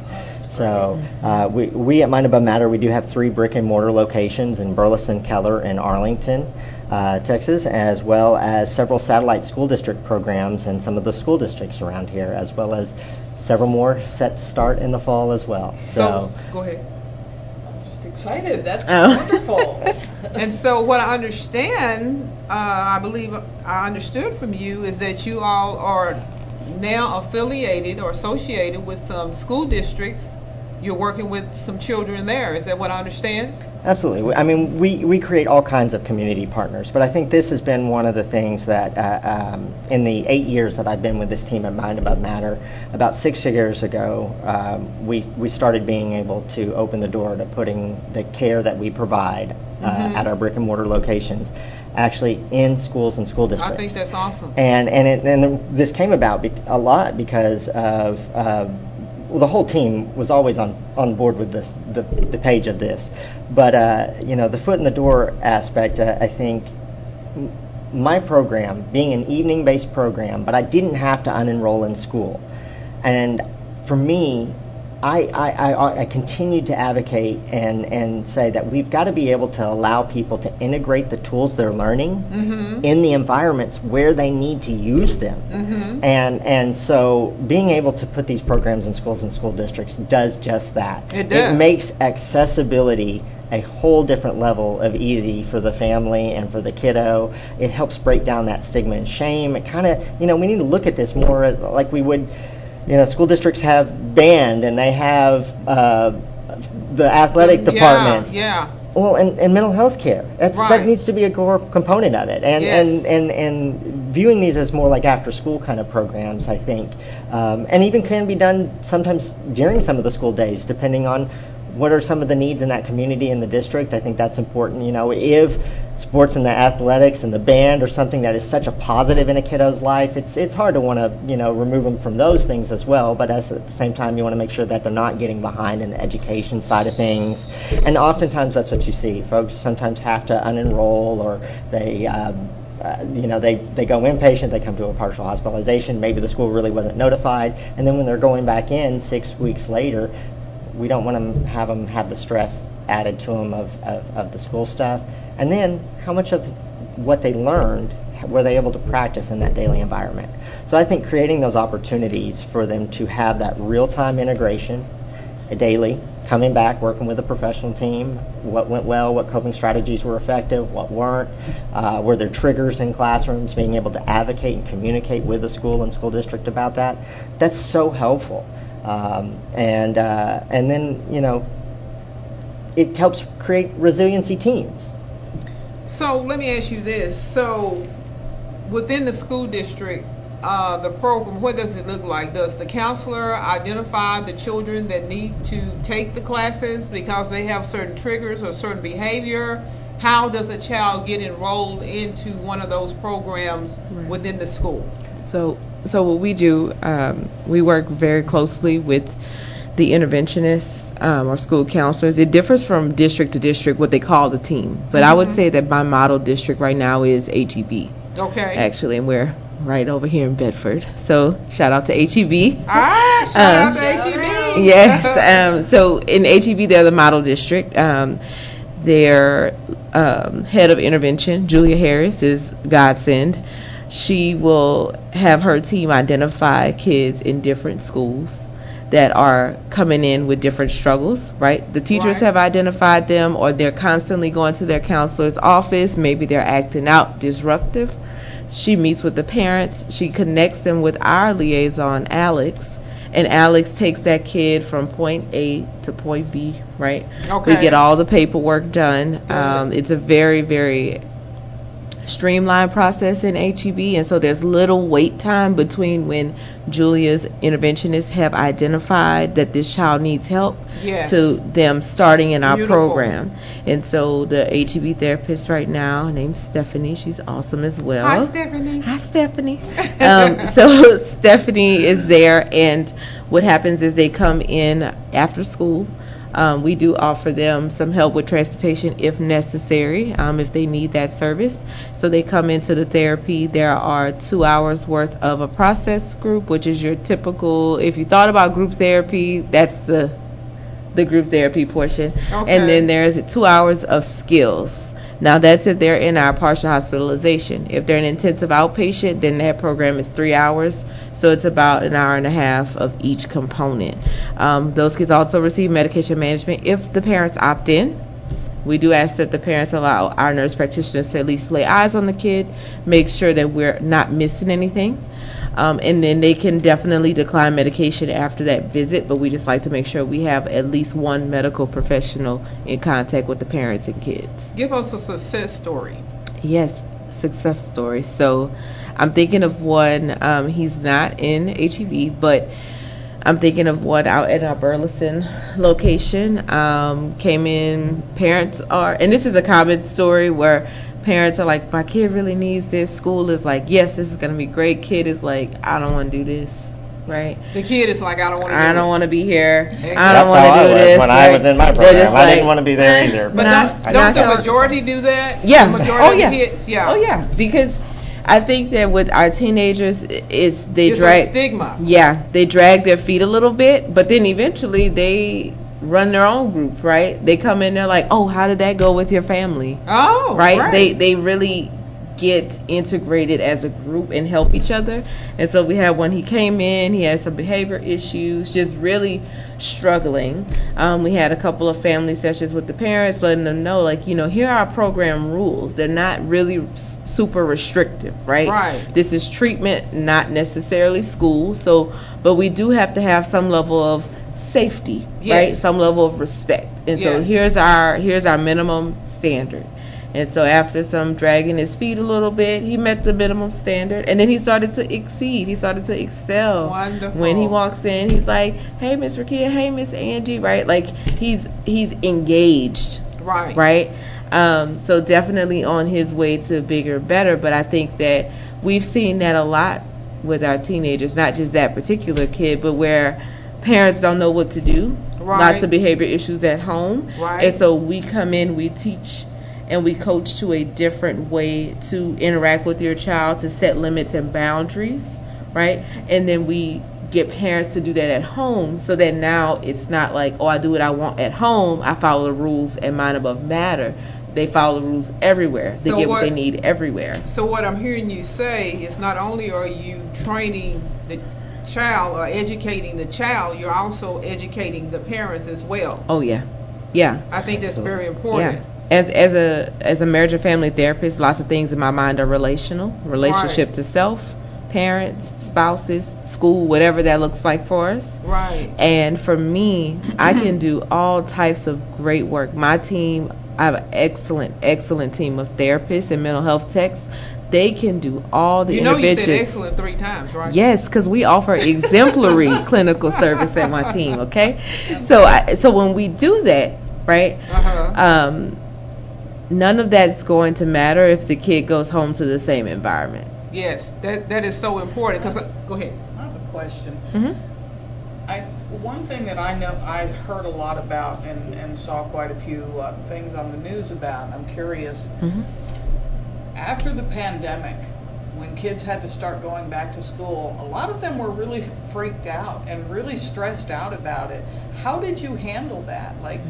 B: So uh, we, we at Mind Above Matter, we do have three brick and mortar locations in Burleson, Keller, and Arlington, uh, Texas, as well as several satellite school district programs in some of the school districts around here, as well as several more set to start in the fall as well.
A: So,
B: So,
A: go ahead.
D: I'm just excited. That's
C: Oh.
D: wonderful. [LAUGHS]
A: And so, what I understand, uh, I believe I understood from you, is that you all are now affiliated or associated with some school districts. You're working with some children there. Is that what I understand?
B: Absolutely. I mean, we, we create all kinds of community partners, but I think this has been one of the things that uh, um, in the eight years that I've been with this team at Mind Above Matter, about six years ago, um, we, we started being able to open the door to putting the care that we provide uh, at our brick and mortar locations actually in schools and school districts.
A: I think that's awesome.
B: And and it, and this came about be- a lot because of uh, well, the whole team was always on, on board with this the, the page of this, but uh, you know the foot in the door aspect. Uh, I think my program being an evening based program, but I didn't have to unenroll in school, and for me. I, I, I, I continue to advocate and, and say that we've got to be able to allow people to integrate the tools they're learning mm-hmm. in the environments where they need to use them. Mm-hmm. And, and so being able to put these programs in schools and school districts does just that.
A: It does.
B: It makes accessibility a whole different level of easy for the family and for the kiddo. It helps break down that stigma and shame. It kind of, you know, we need to look at this more like we would, you know, school districts have band and they have uh, the athletic departments.
A: Yeah, yeah.
B: Well, and, and mental health care. That's,
A: Right.
B: That needs to be a core component of it. And,
A: Yes.
B: and, and, and viewing these as more like after school kind of programs, I think. Um, and even can be done sometimes during some of the school days, depending on what are some of the needs in that community in the district. I think that's important. You know, if sports and the athletics and the band are something that is such a positive in a kiddo's life, it's, it's hard to want to, you know, remove them from those things as well. But as, at the same time, you want to make sure that they're not getting behind in the education side of things. And oftentimes that's what you see. Folks sometimes have to unenroll or they, um, uh, you know, they, they go inpatient, they come to a partial hospitalization, maybe the school really wasn't notified, and then when they're going back in six weeks later, we don't want to have them have the stress added to them of, of, of the school stuff. And then how much of what they learned were they able to practice in that daily environment? So I think creating those opportunities for them to have that real time integration daily, coming back, working with a professional team, what went well, what coping strategies were effective, what weren't, uh, were there triggers in classrooms, being able to advocate and communicate with the school and school district about that. That's so helpful. Um, and, uh, and then, you know, it helps create resiliency teams.
A: So let me ask you this. So within the school district, uh, the program, what does it look like? Does the counselor identify the children that need to take the classes because they have certain triggers or certain behavior? How does a child get enrolled into one of those programs within the school?
C: So, so what we do, um, we work very closely with the interventionists um, or school counselors. It differs from district to district what they call the team, but I would say that my model district right now is HEB
A: Okay.
C: actually, and we're right over here in Bedford. So shout out to HEB.
A: Ah, shout out to HEB.
C: yes. Um, so in HEB, they're the model district. Um, their um, head of intervention, Julia Harris, is godsend. She will have her team identify kids in different schools that are coming in with different struggles, right? The teachers
A: Right.
C: have identified them, or they're constantly going to their counselor's office. Maybe they're acting out disruptive. She meets with the parents. She connects them with our liaison, Alex, and Alex takes that kid from point A to point B. Right?
A: Okay.
C: We get all the paperwork done. Um, it's a very, very streamlined process in HEB, and so there's little wait time between when Julia's interventionists have identified that this child needs help
A: Yes.
C: to them starting in our
A: Beautiful.
C: program. And so the HEB therapist right now, her name's Stephanie, she's awesome as well.
A: Hi, Stephanie.
C: Hi, Stephanie. um, [LAUGHS] so Stephanie is there, and what happens is they come in after school. Um, we do offer them some help with transportation if necessary, um, if they need that service. So they come into the therapy. There are two hours worth of a process group, which is your typical. If you thought about group therapy, that's the the group therapy portion,
A: Okay.
C: and then there's two hours of skills. Now that's if they're in our partial hospitalization. If they're an intensive outpatient, then that program is three hours. So it's about an hour and a half of each component. Um, those kids also receive medication management if the parents opt in. We do ask that the parents allow our nurse practitioners to at least lay eyes on the kid, make sure that we're not missing anything. Um, and then they can definitely decline medication after that visit, but we just like to make sure we have at least one medical professional in contact with the parents and kids.
A: Give us a success story.
C: Yes, success story. So I'm thinking of one, um, he's not in HEB, but I'm thinking of one out at our Burleson location. Um, came in, parents are, and this is a common story where parents are like, my kid really needs this. School is like, yes, this is going to be great. Kid is like, I don't want to do this, right?
A: The kid is like, I don't want to.
C: I don't want to be here. I don't want to
B: I
C: do
B: was
C: this.
B: when I was in my
C: They're
B: program.
C: just
B: I didn't
C: like,
B: want to be there [LAUGHS] either.
A: But
C: Nah,
A: don't, don't the
C: so-
A: majority do that?
C: Yeah.
A: The majority
C: oh
A: of
C: yeah.
A: the kids, yeah.
C: Oh yeah. Because I think that with our teenagers, is they
A: It's
C: drag.
A: a stigma.
C: Yeah, they drag their feet a little bit, but then eventually they run their own group, right? They come in, they're like, "Oh, how did that go with your family?"
A: Oh,
C: right? They they really get integrated as a group and help each other. And so we had one. He came in. He had some behavior issues, just really struggling. Um, we had a couple of family sessions with the parents, letting them know, like, you know, here are our program rules. They're not really super restrictive, right?
A: Right.
C: This is treatment, not necessarily school. So, but we do have to have some level of safety, right? Some level of respect. And so here's our here's our minimum standard. And so after some dragging his feet a little bit, he met the minimum standard and then he started to exceed. He started to excel.
A: Wonderful.
C: When he walks in, he's like, "Hey, Miss Rakia, hey, Miss Angie," right? Like he's he's engaged
A: right.
C: right? Um, so definitely on his way to bigger, better. But I think that we've seen that a lot with our teenagers, not just that particular kid, but where parents don't know what to do.
A: Right.
C: Lots of behavior issues at home,
A: Right.
C: and so we come in, we teach. And we coach to a different way to interact with your child, to set limits and boundaries, right? And then we get parents to do that at home so that now it's not like, oh, I do what I want at home. I follow the rules and mind above matter. They follow the rules everywhere. They
A: So
C: get what,
A: what-
C: they need everywhere.
A: So what I'm hearing you say is not only are you training the child or educating the child, you're also educating the parents as well.
C: Oh yeah, yeah,
A: I think that's very
C: yeah.
A: important.
C: As as a as a marriage and family therapist, lots of things in my mind are relational, relationship
A: Right.
C: to self, parents, spouses, school, whatever that looks like for us.
A: Right.
C: And for me, I can do all types of great work. My team, I have an excellent, excellent team of therapists and mental health techs. They can do all the
A: You know you said excellent three times, right?
C: Yes, because we offer [LAUGHS] exemplary clinical service at my team. Okay, so I, so when we do that, right?
A: Uh-huh.
C: Um, none of that's going to matter if the kid goes home to the same environment.
A: Yes, that that is so important. Cause go ahead.
D: I have a question.
C: hmm
D: I one thing that I know I heard a lot about and, and saw quite a few uh, things on the news about. and I'm curious.
C: hmm
D: After the pandemic, when kids had to start going back to school, a lot of them were really freaked out and really stressed out about it. How did you handle that? Like,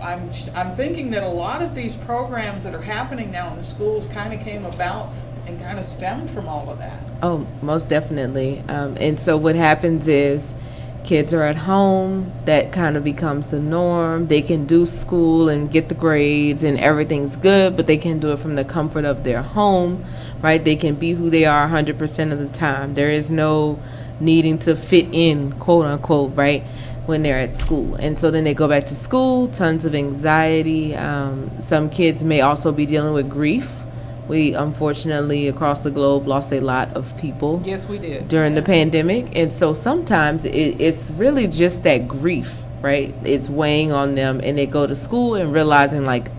D: I'm I'm thinking that a lot of these programs that are happening now in the schools kind of came about and kind of stemmed from all of that.
C: Oh, most definitely. Um, and so what happens is kids are at home. That kind of becomes the norm. They can do school and get the grades and everything's good, but they can do it from the comfort of their home, right? They can be who they are 100% of the time. There is no needing to fit in, quote unquote, right? When they're at school. And so then they go back to school, tons of anxiety. Um, some kids may also be dealing with grief. We unfortunately across the globe lost a lot of people
A: Yes, we did.
C: during the pandemic, and so sometimes it, it's really just that grief, right? It's weighing on them, and they go to school and realizing like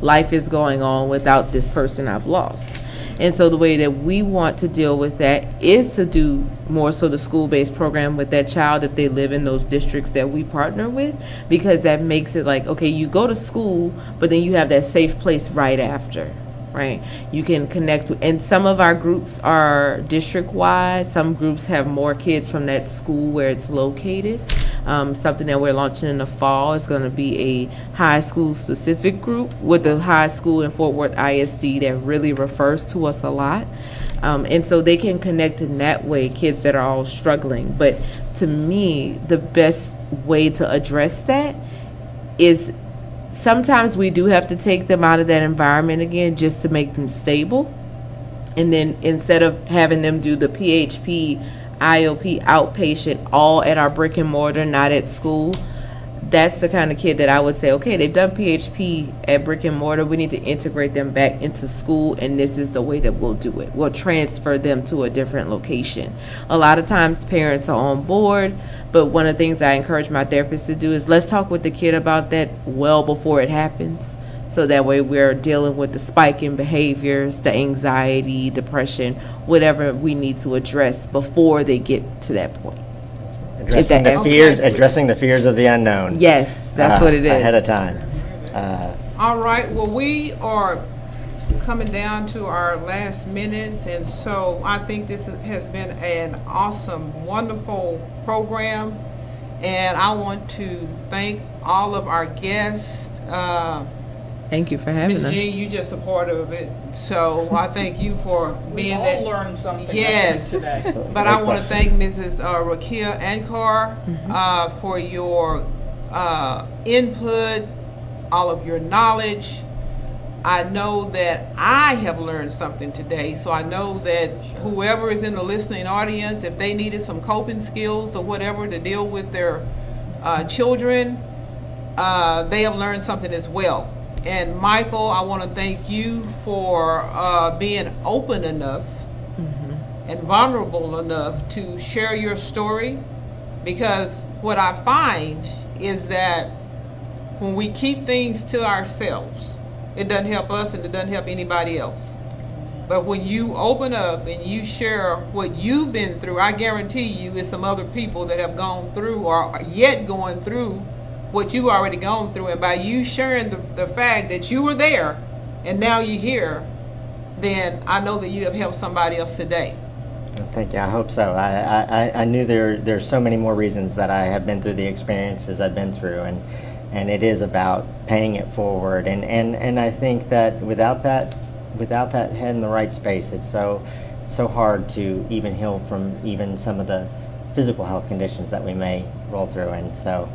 C: life is going on without this person I've lost. And so the way that we want to deal with that is to do more so the school based program with that child if they live in those districts that we partner with, because that makes it like, okay, you go to school, but then you have that safe place right after right? You can connect to, and some of our groups are district wide. Some groups have more kids from that school where it's located. Um, something that we're launching in the fall is going to be a high school specific group with the high school in Fort Worth ISD that really refers to us a lot. Um, and so they can connect in that way, kids that are all struggling. But to me, the best way to address that is sometimes we do have to take them out of that environment again just to make them stable. And then instead of having them do the PHP, IOP outpatient all at our brick and mortar, not at school, that's the kind of kid that I would say, okay, they've done PHP at brick and mortar. We need to integrate them back into school, and this is the way that we'll do it. We'll transfer them to a different location. A lot of times, parents are on board, but one of the things I encourage my therapists to do is let's talk with the kid about that well before it happens. So that way, we're dealing with the spike in behaviors, the anxiety, depression, whatever we need to address before they get to that point.
B: Addressing the fears, addressing the fears of the unknown.
C: Yes, that's uh, what it is.
B: Ahead of time. Uh,
A: All right. Well, we are coming down to our last minutes, and so I think this has been an awesome, wonderful program, and I want to thank all of our guests. Uh,
C: Thank you for having
A: Ms.
C: us.
A: Jean, you just a part of it, so I thank you for being
D: we
A: there.
D: all learned something
A: yes.
D: today. [LAUGHS]
A: but I want to thank Mrs. Uh, Rakia Ankar mm-hmm. uh, for your uh, input, all of your knowledge. I know that I have learned something today, so I know that whoever is in the listening audience, if they needed some coping skills or whatever to deal with their uh, children, uh, they have learned something as well. And Michael, I want to thank you for uh, being open enough mm-hmm. and vulnerable enough to share your story. Because what I find is that when we keep things to ourselves, it doesn't help us and it doesn't help anybody else. But when you open up and you share what you've been through, I guarantee you it's some other people that have gone through or are yet going through what you've already gone through. And by you sharing the, the fact that you were there and now you're here, then I know that you have helped somebody else today.
B: Thank you. I hope so. I, I, I knew there there's so many more reasons that I have been through the experiences I've been through, and and it is about paying it forward. And, and, and I think that without that without that head in the right space, it's so so hard to even heal from even some of the physical health conditions that we may roll through. And so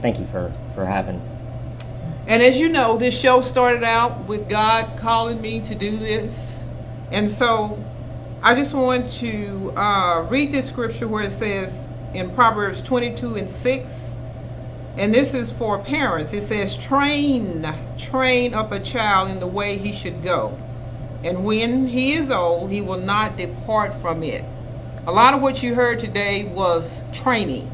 B: thank you for, for having.
A: And as you know, this show started out with God calling me to do this. And so I just want to uh, read this scripture where it says in Proverbs 22 and 6, and this is for parents. It says, train, train up a child in the way he should go. And when he is old, he will not depart from it. A lot of what you heard today was training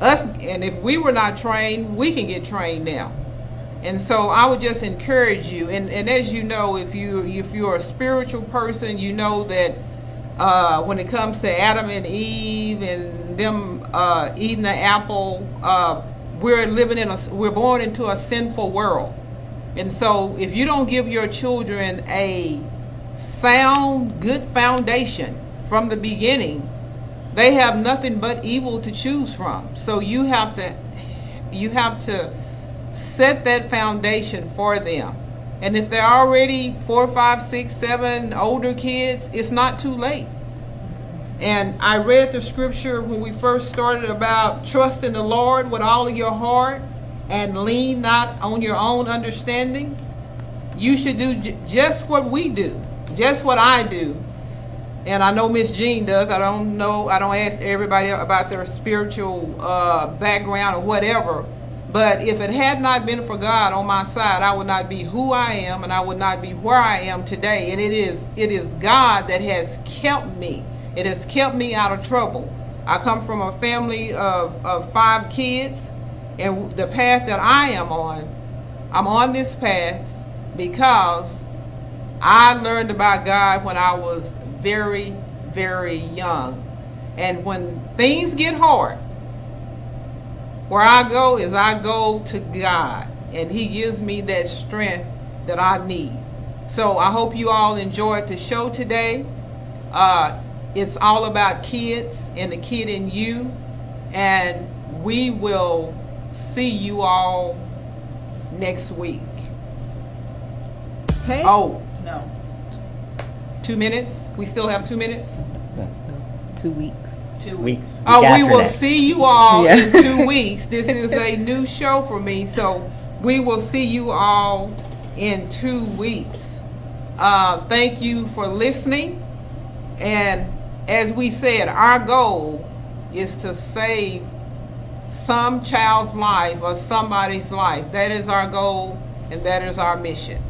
A: us and if we were not trained we can get trained now. And so i would just encourage you and, and as you know if you if you're a spiritual person you know that uh, when it comes to adam and eve and them uh, eating the apple uh, we're living in a we're born into a sinful world. And so if you don't give your children a sound good foundation from the beginning they have nothing but evil to choose from. So you have to you have to set that foundation for them. And if they're already four, five, six, seven older kids, it's not too late. And I read the scripture when we first started about trust in the Lord with all of your heart and lean not on your own understanding. You should do j- just what we do, just what I do and I know Miss Jean does. I don't know. I don't ask everybody about their spiritual uh, background or whatever. But if it had not been for God on my side, I would not be who I am, and I would not be where I am today. And it is it is God that has kept me. It has kept me out of trouble. I come from a family of, of five kids, and the path that I am on, I'm on this path because I learned about God when I was very, very young. And when things get hard, where I go is I go to God, and He gives me that strength that I need. So I hope you all enjoyed the show today. Uh, it's all about kids and the kid in you, and we will see you all next week.
E: Hey.
A: Oh,
D: No.
A: Two minutes? We still have two minutes?
C: Two weeks.
D: Two
B: Weeks.
A: Oh,
B: week
A: we
B: after
A: will
B: next.
A: see you all
C: Yeah.
A: in two [LAUGHS] weeks. This is a new show for me, so we will see you all in two weeks. Uh, thank you for listening. And as we said, our goal is to save some child's life or somebody's life. That is our goal and that is our mission.